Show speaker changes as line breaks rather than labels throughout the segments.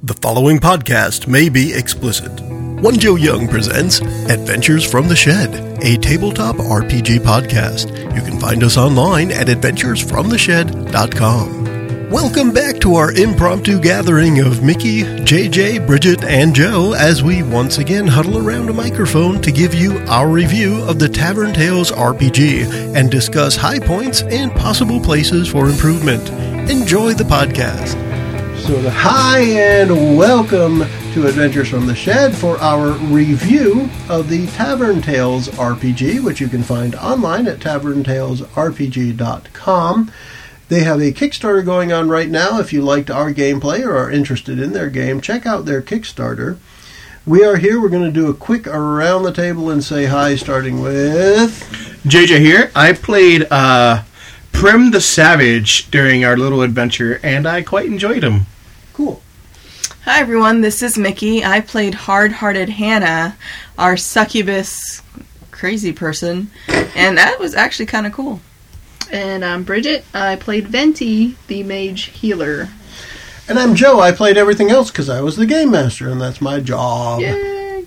The following podcast may be explicit. One Joe Young presents Adventures from the Shed, a tabletop RPG podcast. You can find us online at adventuresfromtheshed.com. Welcome back to our impromptu gathering of Mickey, JJ, Bridget, and Joe as we once again huddle around a microphone to give you our review of the Tavern Tales RPG and discuss high points and possible places for improvement. Enjoy the podcast. So, hi and welcome to Adventures from the Shed for our review of the Tavern Tales RPG, which you can find online at taverntalesrpg.com. They have a Kickstarter going on right now. If you liked our gameplay or are interested in their game, check out their Kickstarter. We are here. We're going to do a quick around the table and say hi, starting with.
JJ here. I played uh, Prim the Savage during our little adventure, and I quite enjoyed him.
Cool.
Hi everyone, this is Mickey. I played Hard Hearted Hannah, our succubus crazy person, and that was actually kind of cool.
And I'm Bridget. I played Venti, the mage healer.
And I'm Joe. I played everything else because I was the game master, and that's my job.
Yay!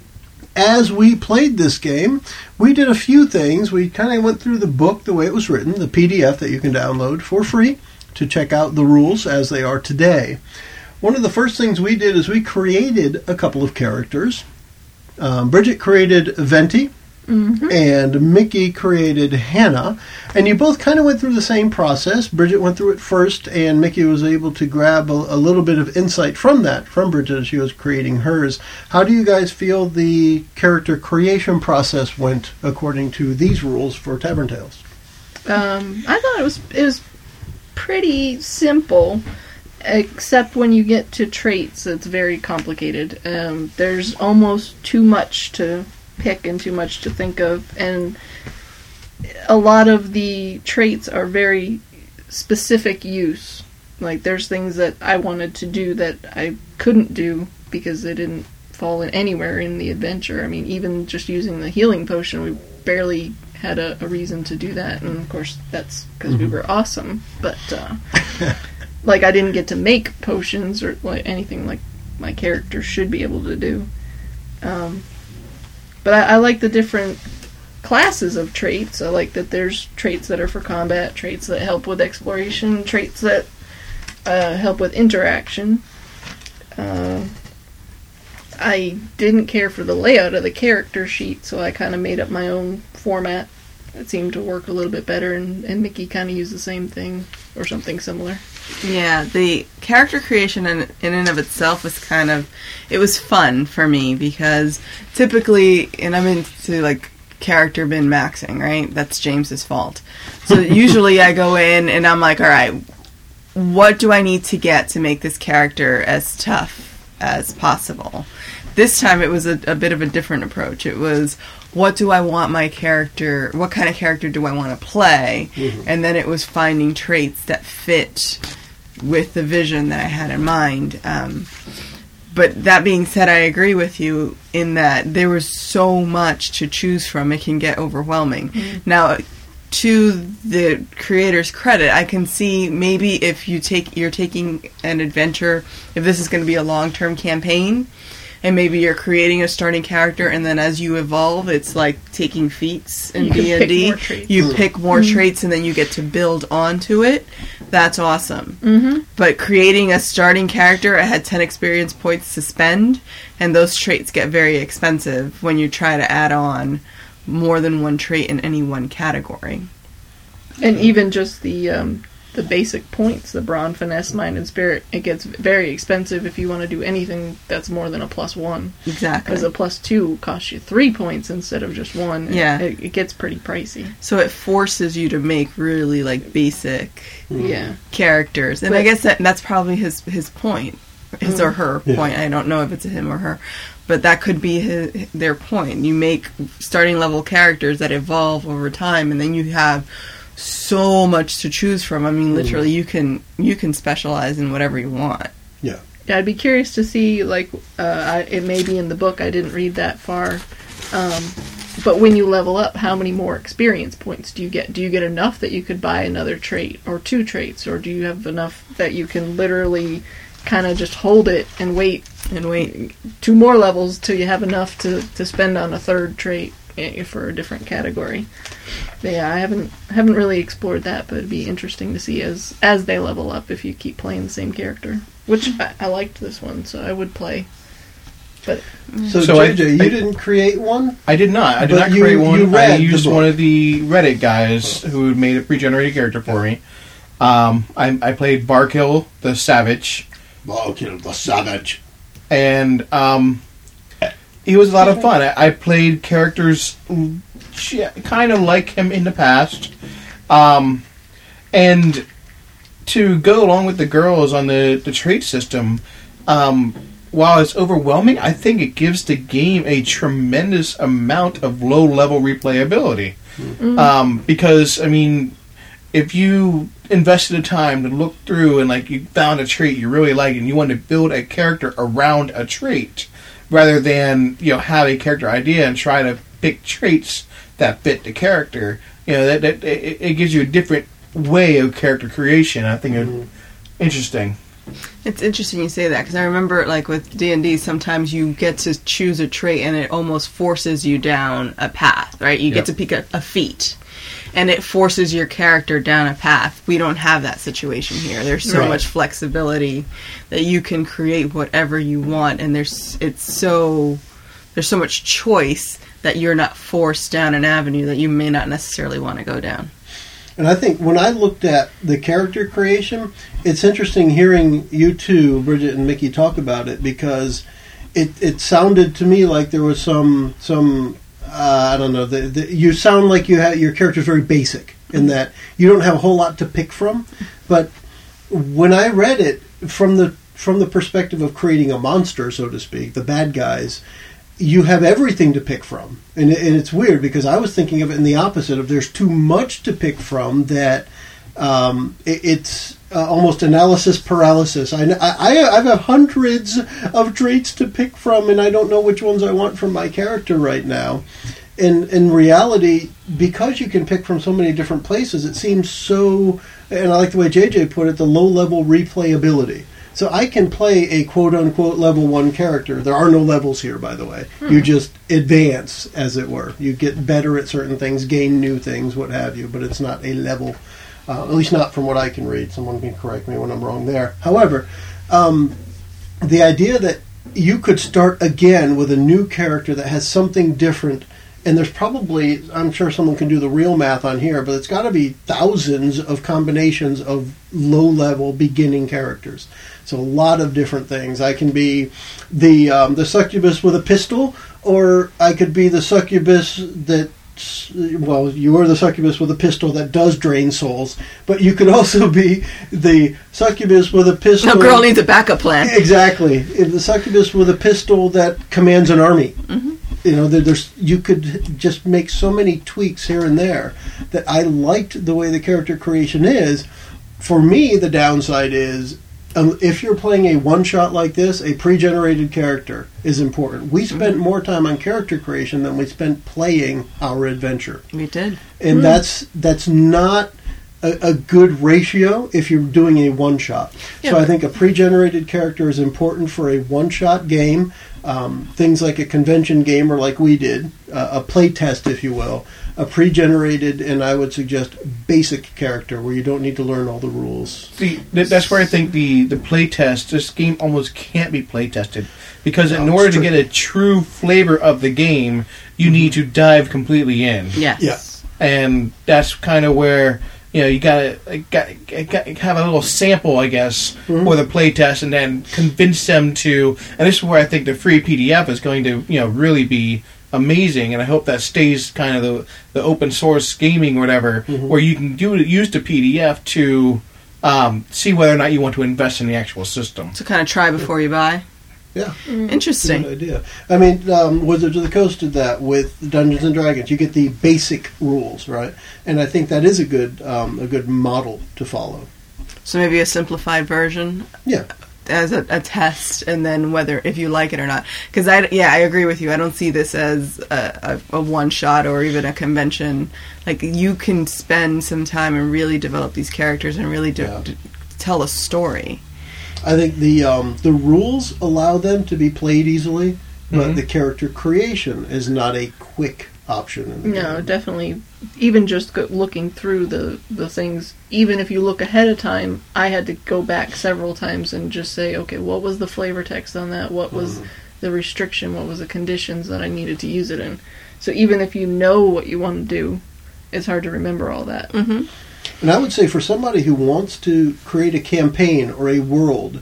as we played this game, we did a few things. We kind of went through the book the way it was written, the PDF that you can download for free to check out the rules as they are today. One of the first things we did is we created a couple of characters. Um, Bridget created Venti, and Mickey created Hannah. And you both kind of went through the same process. Bridget went through it first, and Mickey was able to grab a, a little bit of insight from that, from Bridget as she was creating hers. How do you guys feel the character creation process went according to these rules for Tavern Tales?
Um, I thought it was it was pretty simple, except when you get to traits, it's very complicated. Um, there's almost too much to pick and too much to think of, and a lot of the traits are very specific use. Like there's things that I wanted to do that I couldn't do because they didn't fall in anywhere in the adventure. I mean, even just using the healing potion, we barely had a, a reason to do that, and of course that's because we were awesome. But uh, like I didn't get to make potions or like anything like my character should be able to do. Um, but I, I like the different classes of traits. I like that there's traits that are for combat, traits that help with exploration, traits that uh, help with interaction. Uh, I didn't care for the layout of the character sheet, so I kind of made up my own format. It seemed to work a little bit better, and, and Mickey kind of used the same thing or something similar.
Yeah, the character creation in, in and of itself was kind of it was fun for me because typically, and I'm into like character min maxing, right? That's James's fault. So usually I go in and I'm like, all right, what do I need to get to make this character as tough as possible? This time it was a, a bit of a different approach. It was, what do I want my character, what kind of character do I want to play? And then it was finding traits that fit with the vision that I had in mind. Um, but that being said, I agree with you in that there was so much to choose from, it can get overwhelming. Now, to the creator's credit, I can see maybe if you take you're taking an adventure, if this is going to be a long term campaign, and maybe you're creating a starting character, and then as you evolve, it's like taking feats in
You
D and D.
more traits.
You pick more traits, and then you get to build onto it. That's awesome.
Mm-hmm.
But creating a starting character, I had 10 experience points to spend, and those traits get very expensive when you try to add on more than one trait in any one category.
And even just the um, the basic points, the brawn, finesse, mind, and spirit, it gets very expensive if you want to do anything that's more than a plus one.
Exactly.
Because a plus two costs you three points instead of just one.
Yeah.
it, it gets pretty pricey.
So it forces you to make really like basic mm.
Yeah,
characters, and I guess that that's probably his his point, his or mm. her
Yeah.
point. I don't know if it's a him or her, but that could be his, their point. You make starting level characters that evolve over time, and then you have so much to choose from. I mean, literally, you can you can specialize in whatever you want.
Yeah.
yeah. I'd be curious to see like uh, I, it may be in the book. I didn't read that far. Um, but when you level up, how many more experience points do you get? Do you get enough that you could buy another trait or two traits, or do you have enough that you can literally kind of just hold it and wait
And wait.
two more levels till you have enough to, to spend on a third trait for a different category. But yeah, I haven't haven't really explored that, but it'd be interesting to see as as they level up if you keep playing the same character. Which I, I liked this one, so I would play. But
So,
So I-
JJ, you
I-
didn't create one?
I did not. I did not
you-
create
you
one.
read
I used one of the Reddit guys who made a pre-generated character for me. Um, I, I played Barkill the Savage,
Vulcan the Savage.
and um, he was a lot of fun. I, I played characters kind of like him in the past, um, and to go along with the girls on the the trait system. Um, while it's overwhelming, I think it gives the game a tremendous amount of low level replayability. Um, because I mean, if you invested the time to look through and like you found a trait you really like and you want to build a character around a trait rather than you know have a character idea and try to pick traits that fit the character you know that, that it, it gives you a different way of character creation i think it's mm-hmm. interesting
It's interesting you say that because I remember, like with D and D, sometimes you get to choose a trait and it almost forces you down a path, right? You
Yep.
get to pick a, a feat, and it forces your character down a path. We don't have that situation here. There's so
Right.
much flexibility that you can create whatever you want, and there's it's so there's so much choice that you're not forced down an avenue that you may not necessarily want to go down.
And I think when I looked at the character creation, it's interesting hearing you two, Bridget and Mickey, talk about it because it it sounded to me like there was some some uh, I don't know. The, the, you sound like you have your character's very basic in that you don't have a whole lot to pick from. But when I read it from the from the perspective of creating a monster, so to speak, the bad guys, you have everything to pick from, and, and it's weird because I was thinking of it in the opposite of there's too much to pick from that um, it, it's uh, almost analysis paralysis. I, I I have hundreds of traits to pick from, and I don't know which ones I want from my character right now. In in reality, because you can pick from so many different places, it seems so. And I like the way JJ put it: the low level replayability. So I can play a quote unquote level one character. There are no levels here, by the way. You just advance, as it were. You get better at certain things, gain new things, what have you. But it's not a level, uh, at least not from what I can read. Someone can correct me when I'm wrong there. However, um, the idea that you could start again with a new character that has something different and there's probably i'm sure someone can do the real math on here but it's got to be thousands of combinations of low level beginning characters so a lot of different things i can be the um, the succubus with a pistol or i could be the succubus that well, you are the succubus with a pistol that does drain souls, but you could also be the succubus with a pistol.
No girl needs a backup plan.
Exactly. If the succubus with a pistol that commands an army. Mm-hmm. You know, there, there's you could just make so many tweaks here and there that I liked the way the character creation is. For me, the downside is um, if you're playing a one shot like this, a pre-generated character is important. We spent more time on character creation than we spent playing our adventure
We did.
and that's that's not a, a good ratio if you're doing a one shot. So
Yeah.
I think a pre-generated character is important for a one shot game. Um, things like a convention game or like we did, uh, a play test, if you will, a pre-generated and I would suggest basic character where you don't need to learn all the rules.
See, that's where I think the the play test. This game almost can't be play tested because in order to get a true flavor of the game, you mm-hmm. need to dive completely in,
Yes.
Yeah.
and that's kind of where you know you gotta uh, got, got, have a little sample, I guess, mm-hmm. for the play test, and then convince them to. And this is where I think the free PDF is going to you know really be amazing, and I hope that stays kind of the the open source gaming or whatever, where you can do use the PDF to um, see whether or not you want to invest in the actual system.
So kind of try before you buy.
Yeah.
Interesting.
Good idea. I mean, um, Wizards of the Coast did that with Dungeons and Dragons. You get the basic rules, right? And I think that is a good um, a good model to follow.
So maybe a simplified version
Yeah.
As a, a test, and then whether if you like it or not. Because I yeah I agree with you. I don't see this as a, a, a one shot or even a convention. Like you can spend some time and really develop these characters and really de-
Yeah.
d- tell a story.
I think the um, the rules allow them to be played easily, but
Mhm.
the character creation is not a quick option. In the
No,
game.
definitely. Even just go, looking through the the things, even if you look ahead of time, I had to go back several times and just say, okay, what was the flavor text on that? What was
Mhm.
the restriction? What was the conditions that I needed to use it in? So even if you know what you want to do, it's hard to remember all that.
Mm-hmm.
And I would say for somebody who wants to create a campaign or a world,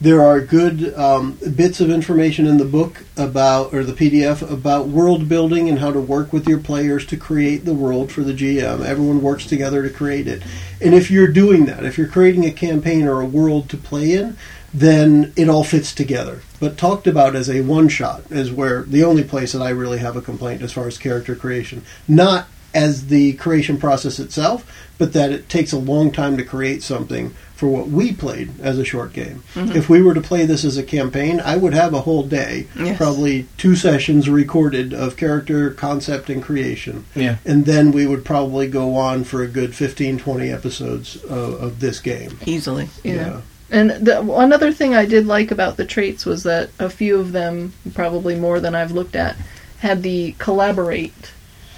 there are good um, bits of information in the book about, or the PDF, about world building and how to work with your players to create the world for the GM. Everyone works together to create it. And if you're doing that, if you're creating a campaign or a world to play in, then it all fits together. But talked about as a one shot is where the only place that I really have a complaint as far as character creation. Not as the creation process itself, but that it takes a long time to create something for what we played as a short game. Mm-hmm. If we were to play this as a campaign, I would have a whole day,
Yes.
probably two sessions recorded of character concept and creation.
Yeah.
And then we would probably go on for a good 15, 20 episodes of, of this game.
Easily.
Yeah. And the, another thing I did like about the traits was that a few of them, probably more than I've looked at, had the collaborate,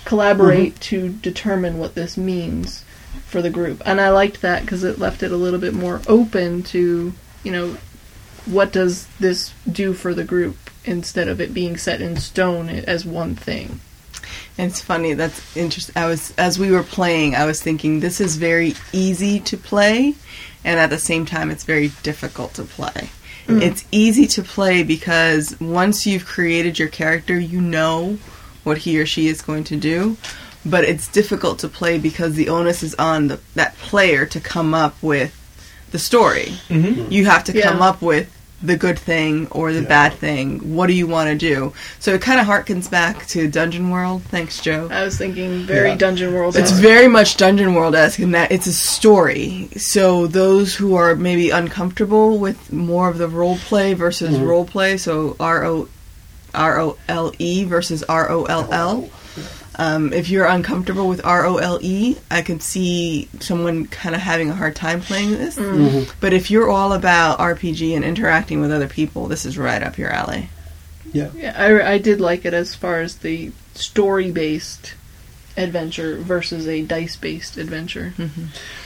collaborate mm-hmm. to determine what this means for the group. And I liked that because it left it a little bit more open to, you know, what does this do for the group instead of it being set in stone as one thing.
It's funny. That's interesting. I was as we were playing, I was thinking this is very easy to play, and at the same time, it's very difficult to play. Mm. It's easy to play because once you've created your character, you know what he or she is going to do. But it's difficult to play because the onus is on the, that player to come up with the story.
Mm-hmm.
You have to
Yeah.
come up with the good thing or the
Yeah.
bad thing. What do you want to do? So it kind of harkens back to Dungeon World. Thanks, Joe.
I was thinking very
Yeah.
Dungeon World.
It's very much Dungeon World esque in that it's a story. So those who are maybe uncomfortable with more of the role play versus
Mhm.
role play, so R O R O L E versus R O L L. Um, if you're uncomfortable with R O L E, I can see someone kind of having a hard time playing this.
Mhm.
But if you're all about RPG and interacting with other people, this is right up your alley.
Yeah, I, I did like it as far as the story based adventure versus a dice based adventure.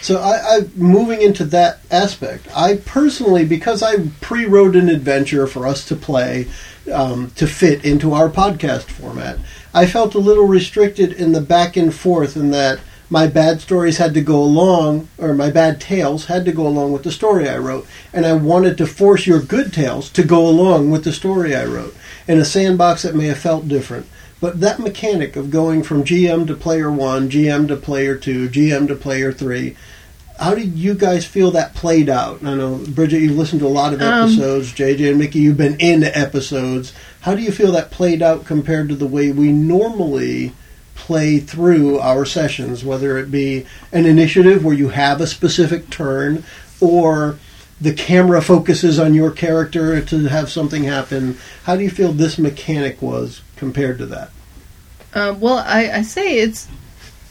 So I, I moving into that aspect. I personally, because I pre-wrote an adventure for us to play um, to fit into our podcast format, I felt a little restricted in the back and forth in that my bad stories had to go along, or my bad tales had to go along with the story I wrote, and I wanted to force your good tales to go along with the story I wrote. In a sandbox that may have felt different. But that mechanic of going from GM to player one, GM to player two, GM to player three, how did you guys feel that played out? I know, Bridget, you've listened to a lot of
Um,
episodes. JJ and Mickey, you've been in episodes. How do you feel that played out compared to the way we normally play through our sessions, whether it be an initiative where you have a specific turn or the camera focuses on your character to have something happen? How do you feel this mechanic was compared to that?
Um, well, I, I say it's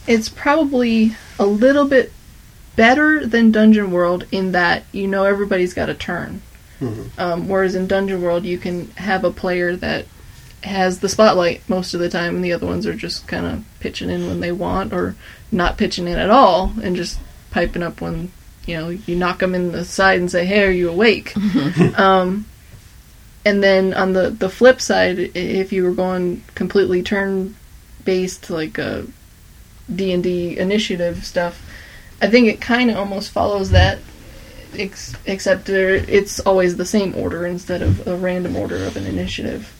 it's probably a little bit better than Dungeon World in that you know everybody's got a turn.
Mhm.
Um, whereas in Dungeon World, you can have a player that has the spotlight most of the time, and the other ones are just kind of pitching in when they want, or not pitching in at all, and just piping up when you know you knock them in the side and say, "Hey, are you awake?" um, and then on the the flip side, if you were going completely turn based, like a D and D initiative stuff, I think it kind of almost follows that ex- except there, it's always the same order instead of a random order of an initiative.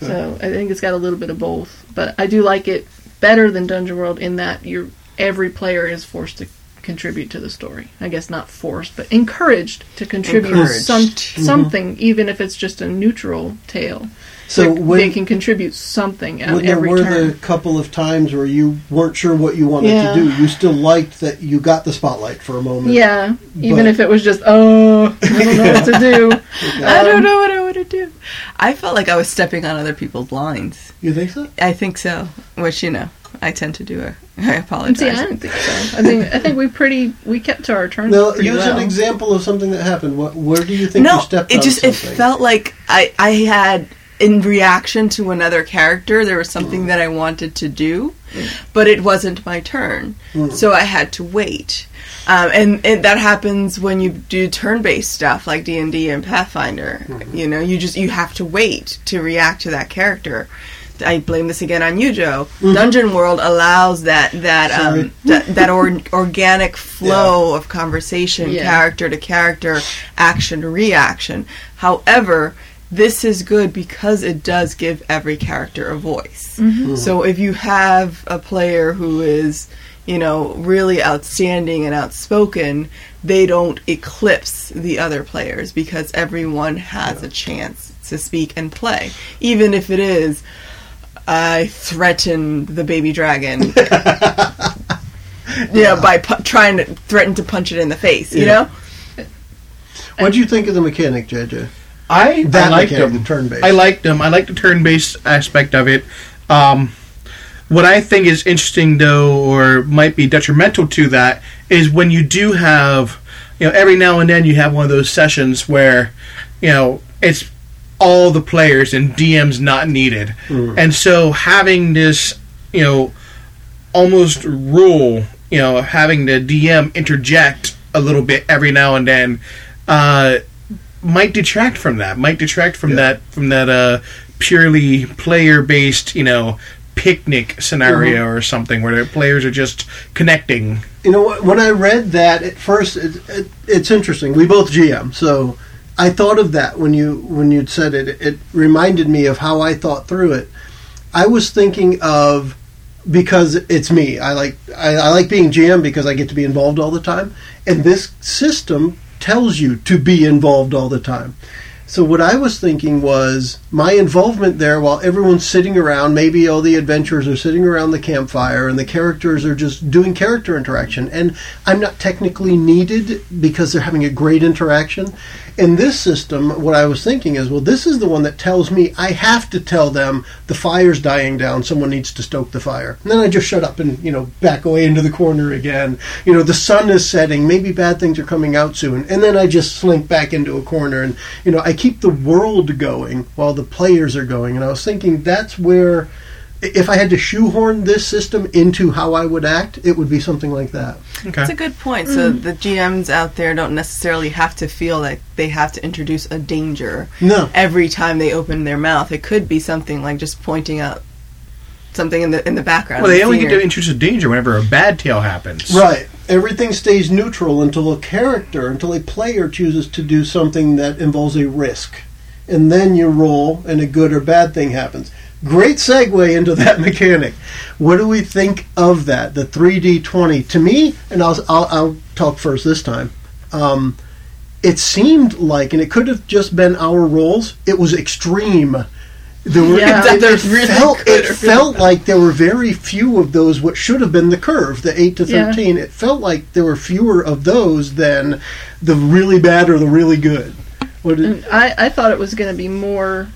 So I think it's got a little bit of both, but I do like it better than Dungeon World in that you're every player is forced to contribute to the story. I guess not forced, but encouraged to contribute
Encouraged.
some
Mm-hmm.
something, even if it's just a neutral tale.
So
they,
when,
they can contribute something at
when there
every
were
turn.
the couple of times where you weren't sure what you wanted
Yeah.
to do, you still liked that you got the spotlight for a moment.
Yeah, even if it was just, oh, I don't know what to do.
I don't
Um,
know what I would do. I felt like I was stepping on other people's lines.
You think so?
I think so. Which you know, I tend to do a, I apologize.
See, I don't think so. I think I think we pretty we kept to our turns.
Now,
pretty
use
well.
an example of something that happened. What, where do you think you stepped?
no,
it
just it felt like I I had in reaction to another character there was something that I wanted to do, but it wasn't my turn,
Mm.
so I had to wait. Um, and, and that happens when you do turn-based stuff like D and D and Pathfinder.
Mm-hmm.
You know, you just you have to wait to react to that character. I blame this again on you, Joe. Dungeon World allows that that
Mm-hmm.
Um, that, that or, organic flow of conversation,
Yeah.
character to character, action to reaction. However, this is good because it does give every character a voice. Mm-hmm. Mm-hmm. So if you have a player who is, you know, really outstanding and outspoken, they don't eclipse the other players because everyone has a chance to speak and play, even if it is. I threaten the baby dragon. yeah, by pu- trying to threaten to punch it in the face. You
Yeah.
know, uh,
What do you think of the mechanic, JJ?
I,
That
I liked them.
turn-based.
I liked them. I like the turn-based aspect of it. Um, what I think is interesting, though, or might be detrimental to that, is when you do have, you know, every now and then you have one of those sessions where, you know, it's all the players and DM's not needed, and so having this, you know, almost rule, you know, having the DM interject a little bit every now and then, uh, might detract from that. Might detract from
Yeah.
that from that uh, purely player based, you know, picnic scenario or something where the players are just connecting.
You know, when I read that at first, it, it, it's interesting. We both GM, so I thought of that when you when you said it. It reminded me of how I thought through it. I was thinking of because it's me. I like I, I like being GM because I get to be involved all the time, and this system tells you to be involved all the time. So what I was thinking was my involvement there while everyone's sitting around, maybe all the adventurers are sitting around the campfire and the characters are just doing character interaction and I'm not technically needed because they're having a great interaction. In this system, what I was thinking is, well, this is the one that tells me I have to tell them the fire's dying down, someone needs to stoke the fire. And then I just shut up and, you know, back away into the corner again. You know, the sun is setting, maybe bad things are coming out soon. And then I just slink back into a corner and, you know, I keep the world going while the players are going. And I was thinking that's where if I had to shoehorn this system into how I would act, it would be something like that.
Okay.
That's a good point. So mm. the GMs out there don't necessarily have to feel like they have to introduce a danger
No.
every time they open their mouth. It could be something like just pointing out something in the in the background.
Well, they
of the
only get to introduce a danger whenever a bad tale happens.
Right. Everything stays neutral until a character, until a player chooses to do something that involves a risk. And then you roll, and a good or bad thing happens. Great segue into that mechanic. What do we think of that? The 3D20. To me, and I'll, I'll, I'll talk first this time. Um, it seemed like, and it could have just been our rolls, it was extreme. There were,
Yeah.
it, it
really
felt, it
or
felt like there were very few of those, what should have been the curve, the 8 to
Yeah.
13. It felt like there were fewer of those than the really bad or the really good. What did,
I, I thought it was going to be more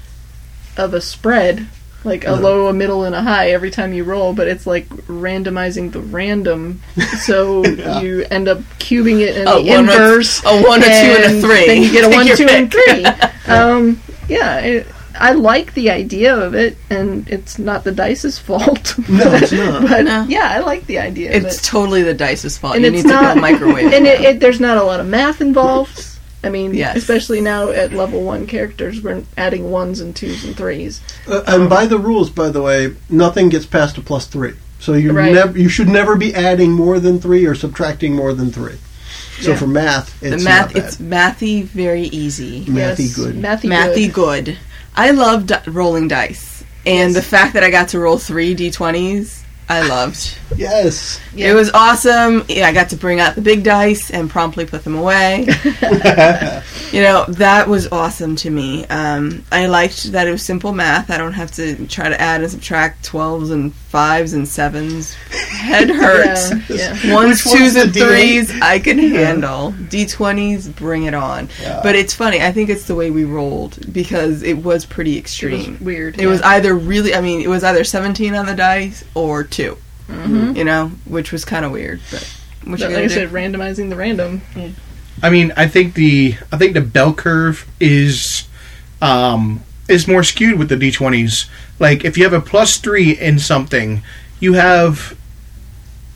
of a spread, like a
No.
low, a middle, and a high every time you roll, but it's like randomizing the random, so
Yeah.
you end up cubing it in
A
the
one,
inverse.
a one, a two, and a three.
Then you get a
Take
one,
your
two, and three. Um, yeah, it, I like the idea of it, and it's not the dice's fault.
No, it's not.
but
No.
yeah, I like the idea of
It's
it.
totally the dice's fault.
And
you
it's
need
not-
to go microwave.
and it, it, there's not a lot of math involved. I mean,
Yes.
especially now at level one characters, we're adding ones and twos and threes.
Uh, and by the rules, by the way, nothing gets past a plus three. So you
Right.
never you should never be adding more than three or subtracting more than three. So
Yeah.
for math,
the
it's
math,
not bad.
it's mathy, very easy.
mathy
yes,
good.
Mathy,
Mathy
good.
good. I love di- rolling dice, and
Yes.
the fact that I got to roll three d20s, I loved.
yes.
Yeah.
It was awesome. Yeah, I got to bring out the big dice and promptly put them away. you know, that was awesome to me. Um, I liked that it was simple math. I don't have to try to add and subtract 12s and 5s and 7s. Head hurts.
Yeah, yeah.
Ones,
Which
twos, and threes, I can handle. D20s, bring it on.
Yeah.
But it's funny. I think it's the way we rolled because it was pretty
It
extreme.
was weird.
It was either really, I mean, it was either 17 on the dice or 2. You know, which was kind of weird, but what you
But like I
do?
said, randomizing the random.
I mean, I think the I think the bell curve is um, is more skewed with the d20s. Like if you have a plus three in something, you have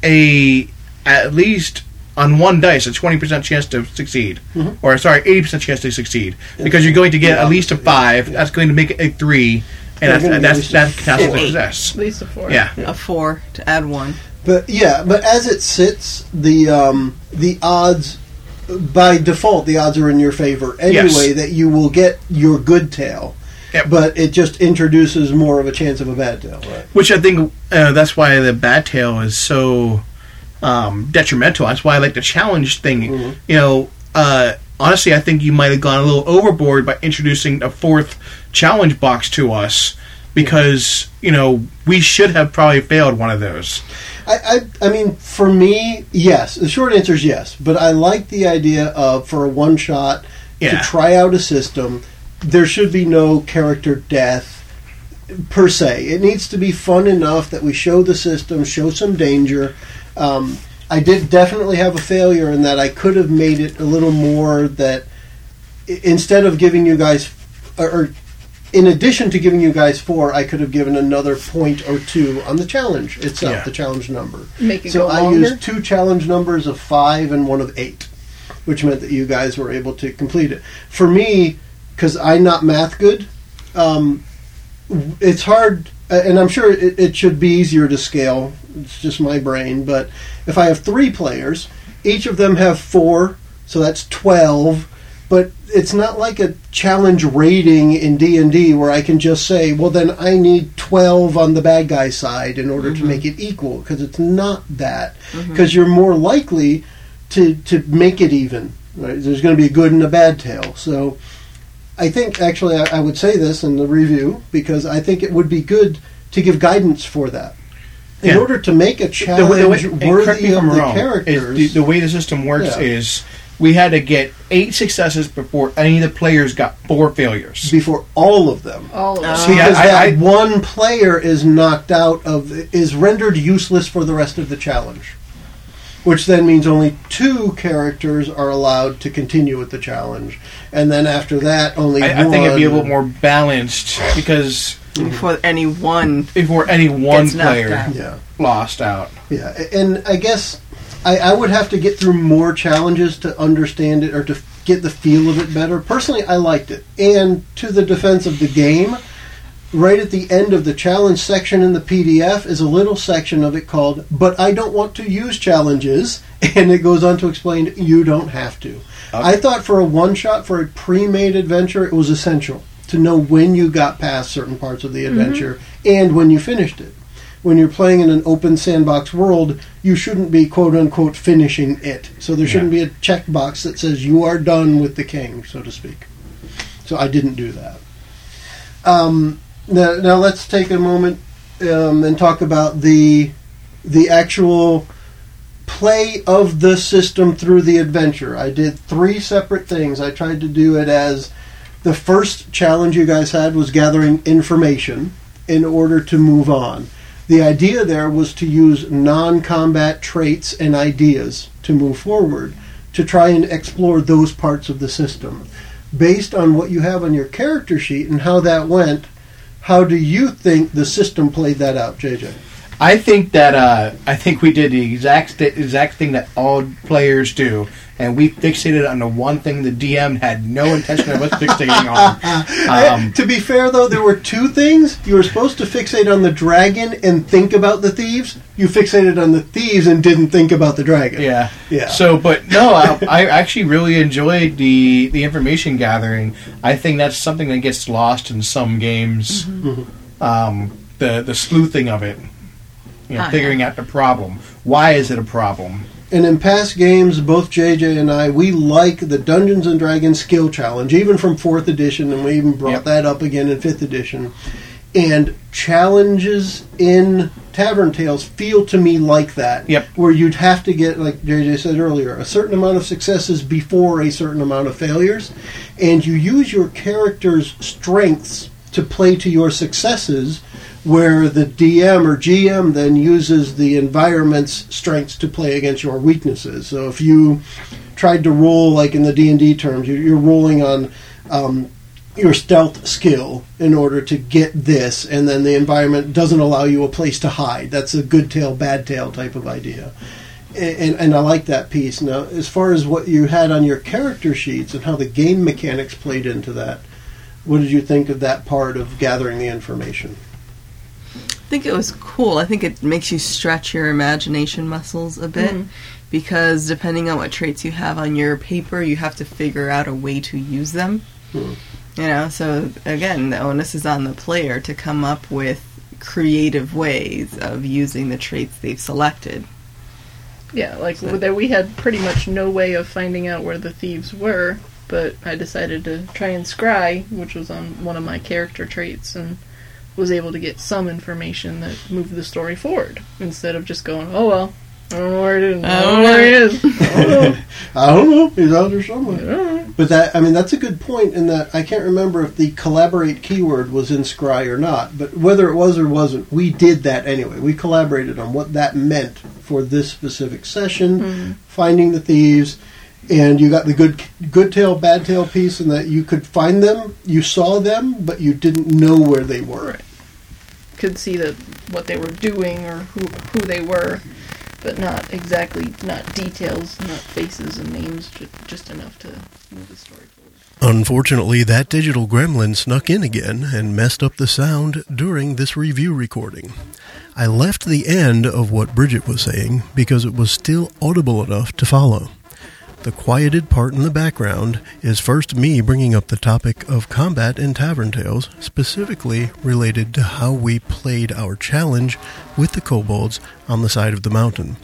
a at least on one dice a twenty percent chance to succeed, or sorry, eighty percent chance to succeed because you're going to get
Yeah.
at least a five. That's going to make it a three, and
Yeah,
that's
gonna
that's
at least
that counts as a
four.
success.
At least a four.
Yeah.
a four to add one.
But yeah, but as it sits, the um, the odds by default the odds are in your favor anyway
Yes.
that you will get your good tale.
Yep.
But it just introduces more of a chance of a bad tale. Right.
Which I think uh, that's why the bad tale is so um, detrimental. That's why I like the challenge thing.
Mhm.
You know, uh, honestly, I think you might have gone a little overboard by introducing a fourth challenge box to us because you know we should have probably failed one of those.
I, I, I mean, for me, yes. The short answer is yes. But I like the idea of for a one shot
Yeah.
to try out a system. There should be no character death per se. It needs to be fun enough that we show the system, show some danger. Um, I did definitely have a failure in that I could have made it a little more that instead of giving you guys or, or in addition to giving you guys four, I could have given another point or two on the challenge itself,
Yeah.
the challenge number.
Make it
So
go
I
longer.
used two challenge numbers of five and one of eight, which meant that you guys were able to complete it. For me, because I'm not math good, um, it's hard, uh, and I'm sure it, it should be easier to scale. It's just my brain, but if I have three players, each of them have four, so that's twelve. But it's not like a challenge rating in D and D where I can just say, "Well, then I need twelve on the bad guy side in order to mm-hmm. make it equal," because it's not that. Mm-hmm. Because you're more likely to to make it even. Right? There's going to be a good and a bad tale. So I think actually I, I would say this in the review because I think it would be good to give guidance for that. In
Yeah.
order to make a
The
challenge
way- the way-
worthy of the
wrong,
characters,
the, the way the system works
Yeah.
is we had to get eight successes before any of the players got four failures.
before all of them.
All of us.
Because
I-
that
I-
one player is knocked out of is rendered useless for the rest of the challenge which then means only two characters are allowed to continue with the challenge and then after that only
I, I think it'd be a little more balanced because
Before any one
before any one player
yeah
lost out.
yeah and i guess I, I would have to get through more challenges to understand it or to get the feel of it better personally i liked it and to the defense of the game right at the end of the challenge section in the PDF is a little section of it called "But I don't want to use challenges," and it goes on to explain you don't have to. Uh, I thought for a one shot for a pre-made adventure, it was essential to know when you got past certain parts of the mm-hmm. adventure and when you finished it. When you're playing in an open sandbox world, you shouldn't be quote unquote finishing it. So there shouldn't be a checkbox that says you are done with the king, so to speak. So I didn't do that. Um, now, now let's take a moment um, and talk about the the actual play of the system through the adventure. I did three separate things. I tried to do it as the first challenge you guys had was gathering information in order to move on. The idea there was to use non-combat traits and ideas to move forward to try and explore those parts of the system. Based on what you have on your character sheet and how that went, how do you think the system played that out, JJ?
I think that uh, I think we did the exact st- exact thing that all players do, and we fixated on the one thing the DM had no intention of us fixating on. Um,
to be fair, though, there were two things. You were supposed to fixate on the dragon and think about the thieves. You fixated on the thieves and didn't think about the dragon.
yeah,
Yeah.
So, but no, I, I actually really enjoyed the the information gathering. I think that's something that gets lost in some games. Um, the the sleuthing of it, you know, figuring out the problem. Why is it a problem?
And in past games, both JJ and I, we like the Dungeons and Dragons skill challenge, even from fourth edition, and we even brought
Yep.
that up again in fifth edition. And challenges in Tavern Tales feel to me like that.
Yep.
Where you'd have to get, like JJ said earlier, a certain amount of successes before a certain amount of failures. And you use your character's strengths to play to your successes where the DM or GM then uses the environment's strengths to play against your weaknesses. So if you tried to roll like in the D and D terms, you're, rolling on um, your stealth skill in order to get this, and then the environment doesn't allow you a place to hide. That's a good tale, bad tale type of idea. And, and I like that piece. Now, as far as what you had on your character sheets and how the game mechanics played into that, what did you think of that part of gathering the information?
I think it was cool. I think it makes you stretch your imagination muscles a bit
Mhm.
because depending on what traits you have on your paper, you have to figure out a way to use them.
Hmm.
You know, so again, the onus is on the player to come up with creative ways of using the traits they've selected.
Yeah, like
So-
there we had pretty much no way of finding out where the thieves were, but I decided to try and scry, which was on one of my character traits, and was able to get some information that moved the story forward instead of just going, "Oh well, I don't know where it is. I don't know where he is. I don't know.
I don't know. He's out there somewhere. But that, I mean, that's a good point in that I can't remember if the collaborate keyword was in Scry or not, but whether it was or wasn't, we did that anyway. We collaborated on what that meant for this specific session,
Mhm.
finding the thieves, and you got the good good tale, bad tale piece, and that you could find them, you saw them, but you didn't know where they were.
Right. Could see that what they were doing or who who they were, but not exactly not details, not faces and names, ju- just enough to move the story forward.
Unfortunately, that digital gremlin snuck in again and messed up the sound during this review recording. I left the end of what Bridget was saying because it was still audible enough to follow. The quieted part in the background is first me bringing up the topic of combat in Tavern Tales, specifically related to how we played our challenge with the kobolds on the side of the mountain.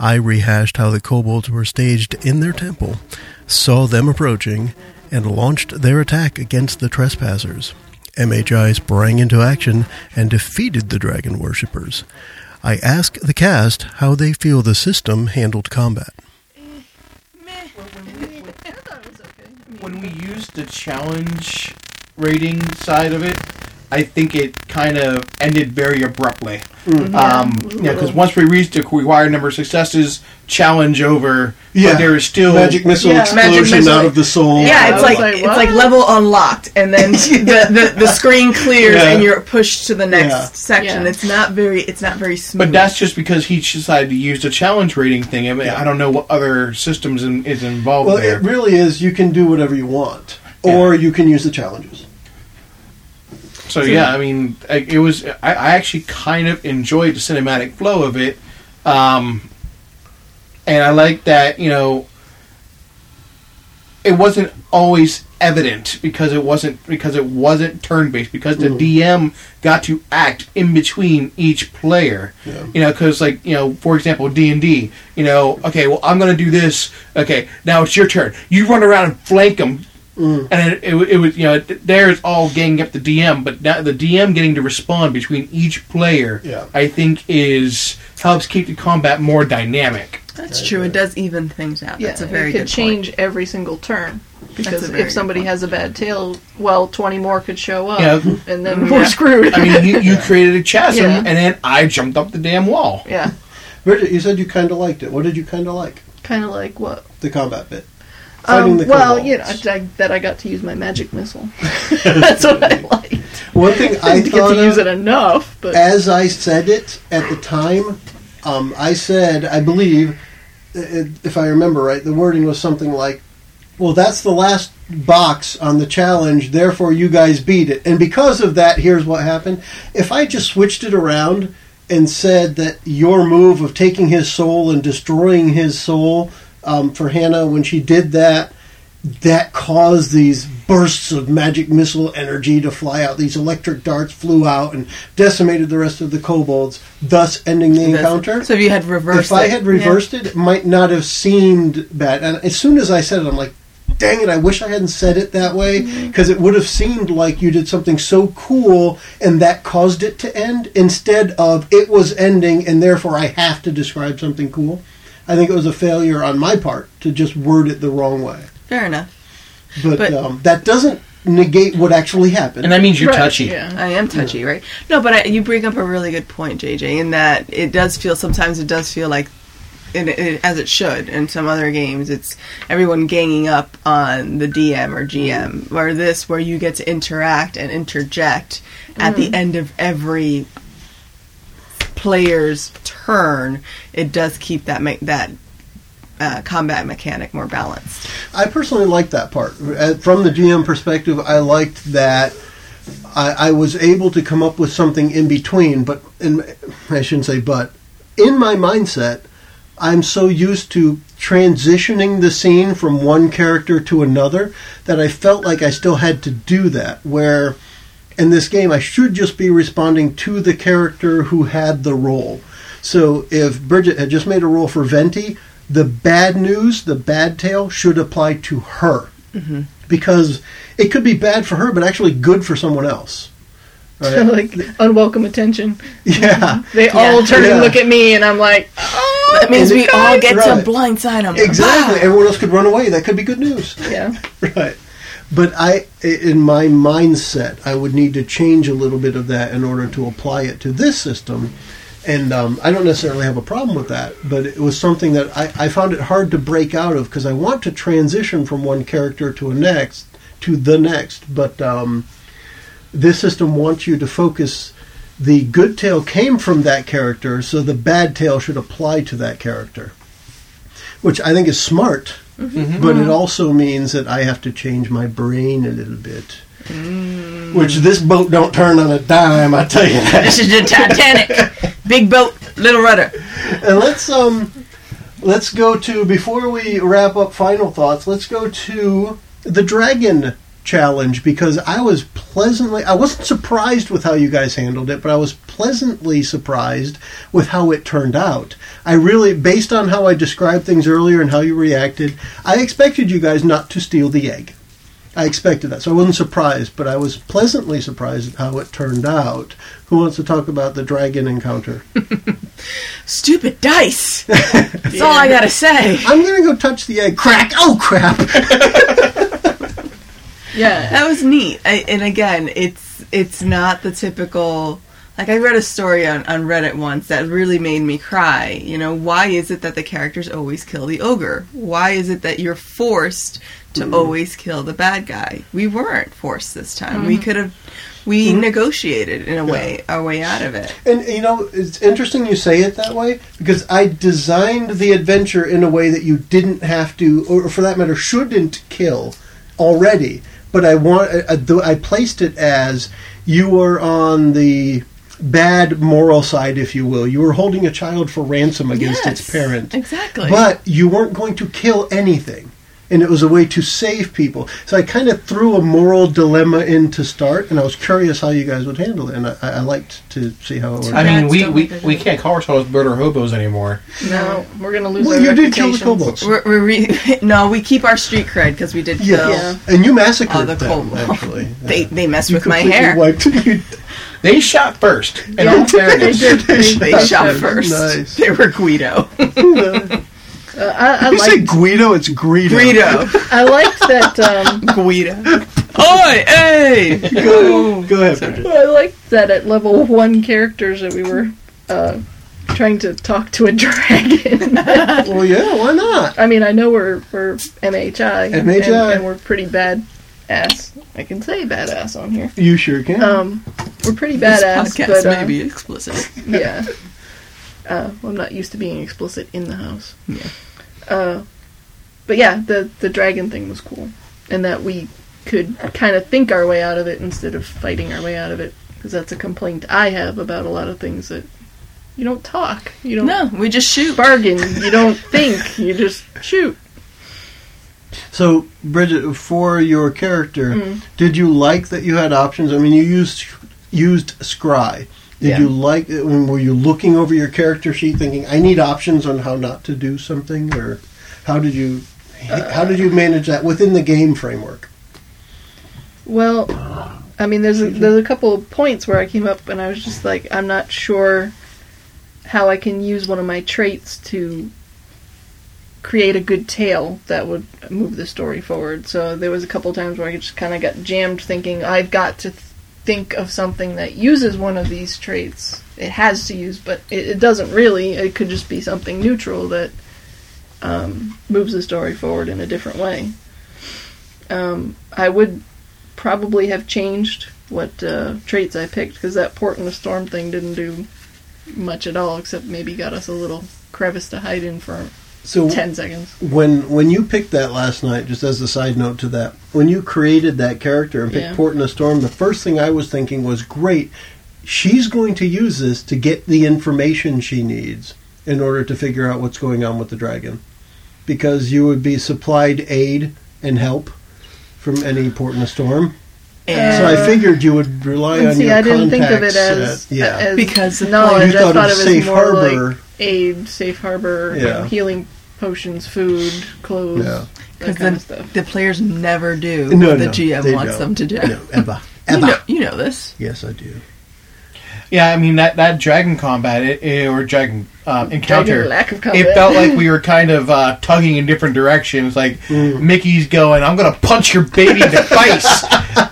I rehashed how the kobolds were staged in their temple, saw them approaching, and launched their attack against the trespassers. MHI sprang into action and defeated the dragon worshippers. I asked the cast how they feel the system handled combat.
I thought it was okay. I mean,
when we used the challenge rating side of it, I think it kind of ended very abruptly.
Mm.
Um,
Yeah.
yeah, because once we reached the required number of successes, challenge over.
Yeah.
but there is still
Magic missile
Yeah.
explosion
Magic missile.
out of the soul.
Yeah,
Yeah,
it's like,
like,
it's like level unlocked, and then the, the, the screen clears,
Yeah.
and you're pushed to the next
Yeah.
section.
Yeah.
It's not very it's not very smooth.
But that's just because he decided to use the challenge rating thing. I, mean,
Yeah.
I don't know what other systems in, is involved
Well,
there.
it really is. You can do whatever you want, or you can use the challenges.
So yeah, I mean, it was. I, I actually kind of enjoyed the cinematic flow of it, um, and I like that. You know, it wasn't always evident because it wasn't because it wasn't turn based because the
Mm.
DM got to act in between each player.
Yeah.
You know, because like you know, for example, D and D. You know, okay, well, I'm going to do this. Okay, now it's your turn. You run around and flank them
Mm.
and it, it, it was you know th- there's all ganging up the DM, but now the DM getting to respond between each player,
Yeah.
I think is helps keep the combat more dynamic.
That's true. It does even things out.
yeah,
That's a very
it could
good
change
Point.
every single turn. Because if somebody has a bad tale, well, twenty more could show up,
Yeah.
and then
Yeah.
we're screwed.
I mean, you, you created a chasm,
Yeah.
and then I jumped up the damn wall.
yeah,
Bridget, you said you kind of liked it. What did you kind of like?
kind of like what?
The combat bit. Fighting
Um, well, you know, I, that I got to use my magic missile. That's what I liked.
One thing I
I get
thought
to use it enough, but
as I said it at the time, um, I said, I believe, uh, if I remember right, the wording was something like, well, that's the last box on the challenge, therefore you guys beat it. And because of that, here's what happened. If I just switched it around and said that your move of taking his soul and destroying his soul um, for Hannah, when she did that, that caused these bursts of magic missile energy to fly out. These electric darts flew out and decimated the rest of the kobolds, thus ending the encounter.
So if you had reversed,
if I had
yeah.
reversed it, it might not have seemed bad. And as soon as I said it, I'm like, dang it, I wish I hadn't said it that way because it would have seemed like you did something so cool and that caused it to end instead of it was ending and therefore I have to describe something cool. I think it was a failure on my part to just word it the wrong way.
Fair enough.
But,
But-
um, that doesn't negate what actually happened.
And that means you're
Right,
touchy.
Yeah.
I am touchy, right? No, but I, you bring up a really good point, JJ, in that it does feel sometimes it does feel like, in, it, as it should in some other games, it's everyone ganging up on the DM or GM. Or this, where you get to interact and interject at the end of every player's turn, it does keep that me- that uh, combat mechanic more balanced.
I personally liked that part. Uh, From the GM perspective, I liked that I, I was able to come up with something in between, but in, I shouldn't say but. In my mindset, I'm so used to transitioning the scene from one character to another that I felt like I still had to do that. Where in this game, I should just be responding to the character who had the roll. So if Bridget had just made a roll for Venti, the bad news, the bad tale, should apply to her. Mm-hmm. Because it could be bad for her, but actually good for someone else. Right?
like unwelcome attention.
yeah.
They all turn
Yeah.
and look at me, and I'm like, oh,
That means we all get
Right.
to blindside them.
Exactly. Ah. Everyone else could run away. That could be good news.
yeah.
right. But I, in my mindset, I would need to change a little bit of that in order to apply it to this system. And um, I don't necessarily have a problem with that, but it was something that I, I found it hard to break out of because I want to transition from one character to a next to the next. But um, this system wants you to focus. The good tale came from that character, so the bad tale should apply to that character, which I think is smart but it also means that I have to change my brain a little bit. Which this boat don't turn on a dime, I tell you that.
This is the Titanic. Big boat, little rudder.
And let's um, let's go to before we wrap up final thoughts. Let's go to the dragon challenge because I was pleasantly I wasn't surprised with how you guys handled it, but I was pleasantly surprised with how it turned out. I really based on how I described things earlier and how you reacted, I expected you guys not to steal the egg. I expected that. So I wasn't surprised, but I was pleasantly surprised at how it turned out. Who wants to talk about the dragon encounter?
Stupid dice. That's all I gotta say.
I'm gonna go touch the egg. Crack! Oh crap!
Yeah.
That was neat. I, and again, it's it's not the typical. Like I read a story on, on Reddit once that really made me cry. You know, why is it that the characters always kill the ogre? Why is it that you're forced to mm. always kill the bad guy? We weren't forced this time. We mm-hmm. could have. We mm-hmm. negotiated in a way our way out of it.
And you know, it's interesting you say it that way because I designed the adventure in a way that you didn't have to, or for that matter, shouldn't kill already. But I want, I, I placed it as you were on the bad moral side, if you will. You were holding a child for ransom against its parent.
Exactly.
But you weren't going to kill anything. And it was a way to save people. So I kind of threw a moral dilemma in to start, and I was curious how you guys would handle it. And I, I liked to see how it worked.
I mean, we, we, we can't call ourselves murder hobos anymore.
No, we're gonna lose
well,
our
you did kill the
reputations.
kobolds.
we're, we're re- no, we keep our street cred because we did kill.
Yes. And you massacred
Oh, the
them,
kobold.
actually.
They they messed
You
with my hair.
Wiped
They shot first. In
Yeah,
all
they did. They,
They
they
shot first.
Nice.
They were Guido.
Uh, I, I
you say. Guido, it's Greedo.
Guido.
I liked that. Um,
Guido. Oi, hey!
Go, go ahead, Bridget.
I liked that at level one characters that we were uh, trying to talk to a dragon.
Well, yeah, why not?
I mean, I know we're we're MHI, and-
MHI.
and, we're pretty bad ass. I can say badass on here.
You sure can.
Um, we're pretty badass.
This
badass,
podcast
but uh,
may be explicit.
yeah. Uh, I'm not used to being explicit in the house.
Yeah.
Uh, but yeah, the the dragon thing was cool, and that we could kind of think our way out of it instead of fighting our way out of it. Because that's a complaint I have about a lot of things that you don't talk, you don't
No, we just shoot.
bargain, you don't think, you just shoot.
So, Bridget, for your character,
Mm.
did you like that you had options? I mean, you used used Scry. Did
Yeah.
you like? Were you looking over your character sheet, thinking, "I need options on how not to do something," or how did you how did you uh, manage that within the game framework?
Well, I mean, there's a, there's a couple of points where I came up and I was just like, I'm not sure how I can use one of my traits to create a good tale that would move the story forward. So there was a couple times where I just kind of got jammed thinking I've got to th- think of something that uses one of these traits. It has to use, but it, it doesn't really. It could just be something neutral that um, moves the story forward in a different way. Um, I would probably have changed what uh, traits I picked because that port in the storm thing didn't do much at all, except maybe got us a little crevice to hide in for
So
ten seconds.
when when you picked that last night, just as a side note to that, when you created that character and picked
Yeah.
Port in a Storm, the first thing I was thinking was, great, she's going to use this to get the information she needs in order to figure out what's going on with the dragon, because you would be supplied aid and help from any Port in a Storm.
And
so I figured you would rely on
see,
your
I didn't think of it as,
at- yeah.
as
Because the
knowledge.
you
I
thought,
thought
of
it was
safe
more
harbor.
like aid, safe harbor,
Yeah.
know, healing potions, food, clothes,
yeah.
because
that kind
the,
stuff.
the players never do
No,
what the
no,
GM
they
wants
don't.
them to do.
No, ever,
You
ever.
know, you know this.
Yes, I do.
Yeah, I mean that that dragon combat it, it- or dragon um, encounter.
Dragon lack of combat.
It felt like we were kind of uh, tugging in different directions. Like
Mm.
Mickey's going, "I'm gonna punch your baby in the face,"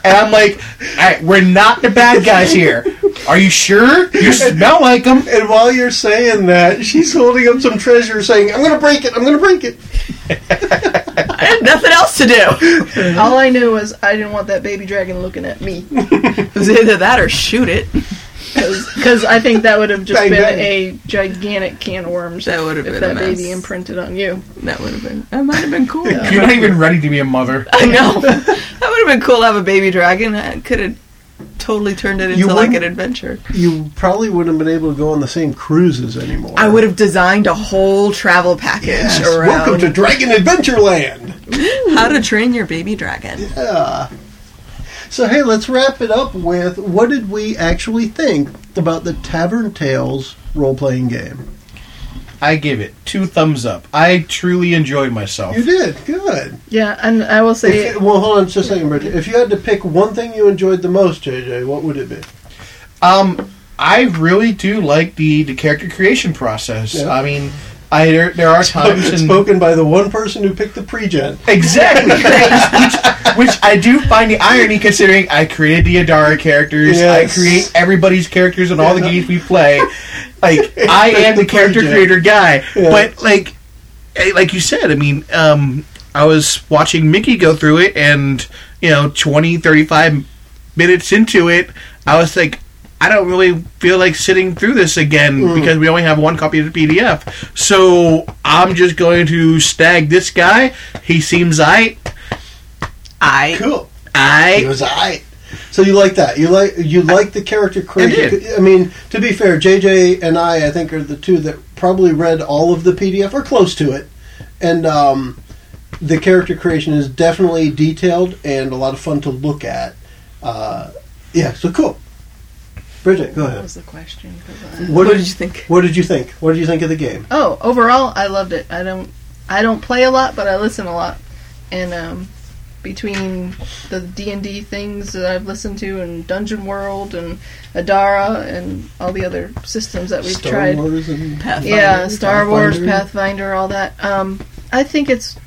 and I'm like, "All right, we're not the bad guys here. Are you sure? You smell like them."
And while you're saying that, she's holding up some treasure, saying, "I'm going to break it. I'm going to break it."
I had nothing else to do.
All I knew was I didn't want that baby dragon looking at me
It was either that or shoot it.
because I think that would have just
Bang,
been
bang.
a gigantic can of worms.
That would have
if
been
that
a mess.
baby imprinted on you.
That would have been. That might have been cool.
You're not even ready to be a mother.
I know. That would have been cool to have a baby dragon. I could have totally turned it into like an adventure.
You probably wouldn't have been able to go on the same cruises anymore.
I would have designed a whole travel package
Yes,
around
welcome to Dragon Adventureland.
how to train your baby dragon.
Yeah. So hey, let's wrap it up with what did we actually think about the Tavern Tales role-playing game?
I give it two thumbs up. I truly enjoyed myself.
You did good.
Yeah, and I will say
If, well, hold on just a second, Bridget. If you had to pick one thing you enjoyed the most, JJ, what would it be?
Um, I really do like the the character creation process.
Yeah.
I mean, I there, there are times
Spoken by the one person who picked the pre-gen.
exactly which, which I do find the irony considering I created the Adara characters.
Yes.
I create everybody's characters in all the games we play. Like I am the character creator guy,
Yeah.
but like eh, like you said, I mean, um, I was watching Mickey go through it, and you know, 20, 35 minutes into it, I was like, I don't really feel like sitting through this again
Mm.
because we only have one copy of the PDF. So I'm just going to snag this guy. He seems I,
I
Cool. It
I.
was I. So you like that? You like you like the character creation?
did.
I mean, to be fair, JJ and I, I think, are the two that probably read all of the PDF or close to it, and um, the character creation is definitely detailed and a lot of fun to look at. Uh, yeah, so cool. Bridget, go ahead.
what was the question? I-
What,
What
did
did you think?
What did you think? What did you think of the game?
Oh, overall, I loved it. I don't, I don't play a lot, but I listen a lot, and um, between the D and D things that I've listened to, and Dungeon World, and Adara, and all the other systems that we've
Star
tried,
Wars and
Pathfinder.
yeah, Star Wars,
Pathfinder.
Pathfinder, all that. Um, I think it's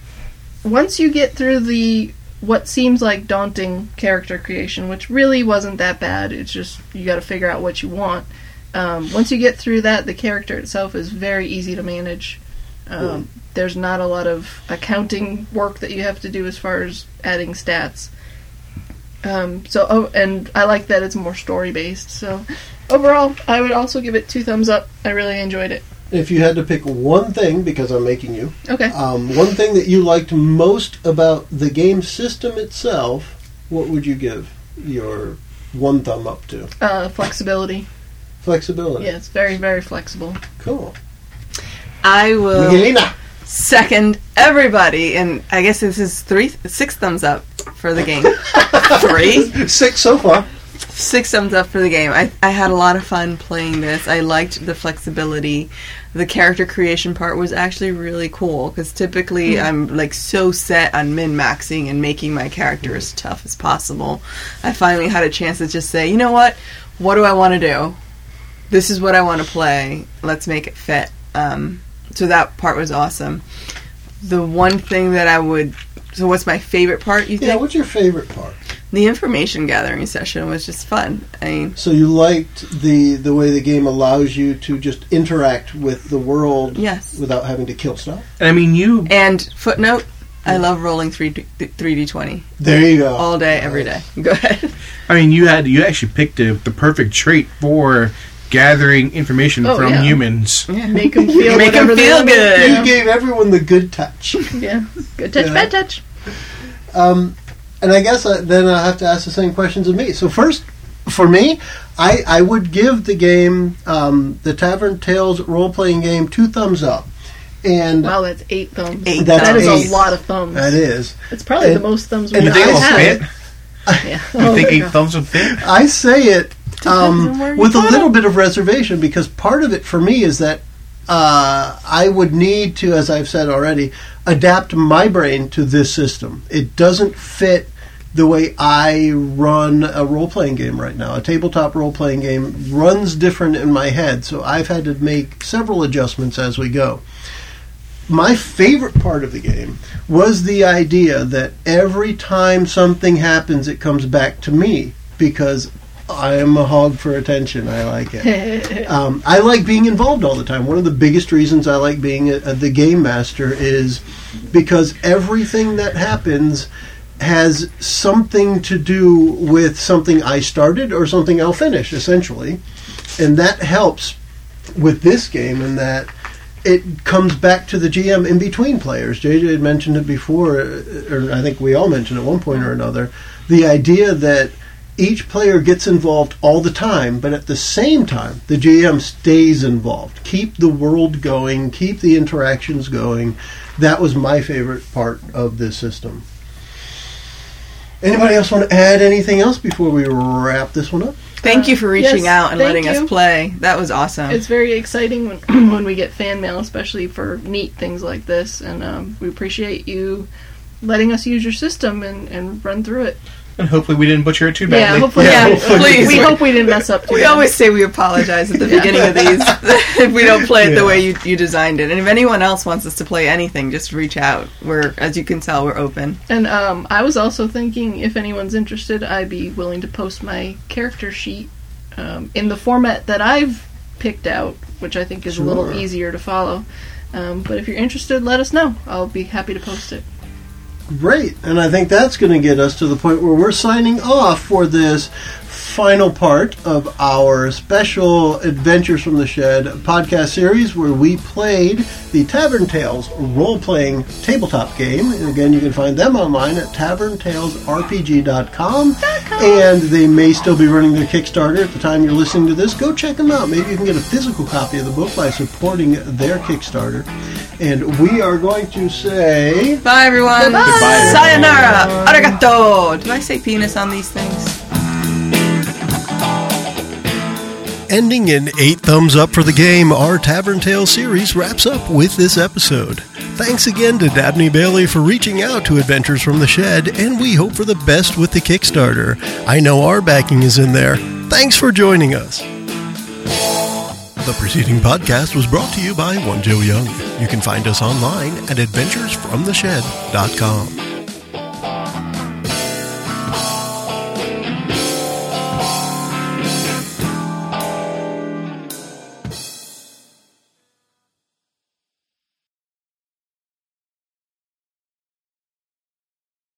once you get through the what seems like daunting character creation, which really wasn't that bad. It's just you got to figure out what you want. Um, once you get through that, the character itself is very easy to manage. Um, There's not a lot of accounting work that you have to do as far as adding stats. Um, so, oh, and I like that it's more story based. So, overall, I would also give it two thumbs up. I really enjoyed it.
If you had to pick one thing, because I'm making you,
Okay.
um, one thing that you liked most about the game system itself, what would you give your one thumb up to?
Uh, flexibility.
Flexibility.
Yeah, it's very, very flexible.
Cool.
I will
Miguelina.
second everybody, and I guess this is three, six thumbs up for the game. three,
Six so far.
Six thumbs up for the game. I, I had a lot of fun playing this. I liked the flexibility. The character creation part was actually really cool because typically I'm like so set on min maxing and making my character as tough as possible. I finally had a chance to just say, you know what? What do I want to do? This is what I want to play. Let's make it fit. Um, so that part was awesome. the one thing that I would. So, what's my favorite part? You
Yeah,
think
what's your favorite part?
The information gathering session was just fun. I mean,
So you liked the the way the game allows you to just interact with the world
yes.
without having to kill stuff.
And I mean, you
And footnote, I love rolling three three d twenty
There you go.
all day, every day. Go ahead.
I mean, you had you actually picked a, the perfect trait for gathering information
Oh,
from
yeah.
humans.
Yeah.
Make them feel
Make 'em
whatever they
feel good.
You gave everyone the good touch.
Yeah, good touch,
Yeah.
bad touch.
Um, and I guess I, then I have to ask the same questions of me. So first, for me, I, I would give the game, um, the Tavern Tales role playing game, two thumbs up. And
Wow, that's eight thumbs.
Eight
That's
That is
eight.
a lot of thumbs.
that is.
It's probably
And-
the most thumbs we've
You think
I
it'll
had.
fit?
Yeah.
You
Oh
think eight
God.
thumbs would fit?
I say it um, with a little
it.
bit of reservation because part of it for me is that uh, I would need to, as I've said already, adapt my brain to this system. It doesn't fit the way I run a role playing game right now. A tabletop role playing game runs different in my head, so I've had to make several adjustments as we go. My favorite part of the game was the idea that every time something happens, it comes back to me because I am a hog for attention. I like it. um, I like being involved all the time. One of the biggest reasons I like being a, a, the game master is because everything that happens has something to do with something I started or something I'll finish, essentially. And that helps with this game in that it comes back to the GM in between players. JJ had mentioned it before, uh, or I think we all mentioned at one point or another, the idea that each player gets involved all the time, but at the same time, the GM stays involved. Keep the world going, keep the interactions going. That was my favorite part of this system. Anybody else want to add anything else before we wrap this one up?
Thank you for reaching
yes,
out and letting
you.
us play. That was awesome.
It's very exciting when when we get fan mail, especially for neat things like this, and um, we appreciate you letting us use your system and, and run through it.
And hopefully we didn't butcher it too
Yeah,
badly.
hopefully,
Yeah,
we,
please.
we hope we didn't mess up. Too
we
bad.
always say we apologize at the beginning of these if we don't play it
Yeah.
the way you, you designed it. And if anyone else wants us to play anything, just reach out. We're, as you can tell, we're open.
And um, I was also thinking, if anyone's interested, I'd be willing to post my character sheet um, in the format that I've picked out, which I think is a little easier to follow. Um, but if you're interested, let us know. I'll be happy to post it.
Great. And I think that's going to get us to the point where we're signing off for this final part of our special Adventures from the Shed podcast series where we played the Tavern Tales role playing tabletop game. And again, you can find them online at taverntalesrpg.com. And they may still be running their Kickstarter at the time you're listening to this. Go check them out. Maybe you can get a physical copy of the book by supporting their Kickstarter. And we are going to say.
Bye, everyone.
Goodbye.
Sayonara. Arigato. Do I say penis on these things?
Ending in eight thumbs up for the game, our Tavern Tale series wraps up with this episode. Thanks again to Dabney Bailey for reaching out to Adventures from the Shed, and we hope for the best with the Kickstarter. I know our backing is in there. Thanks for joining us. The preceding podcast was brought to you by One Joe Young. You can find us online at adventuresfromtheshed.com.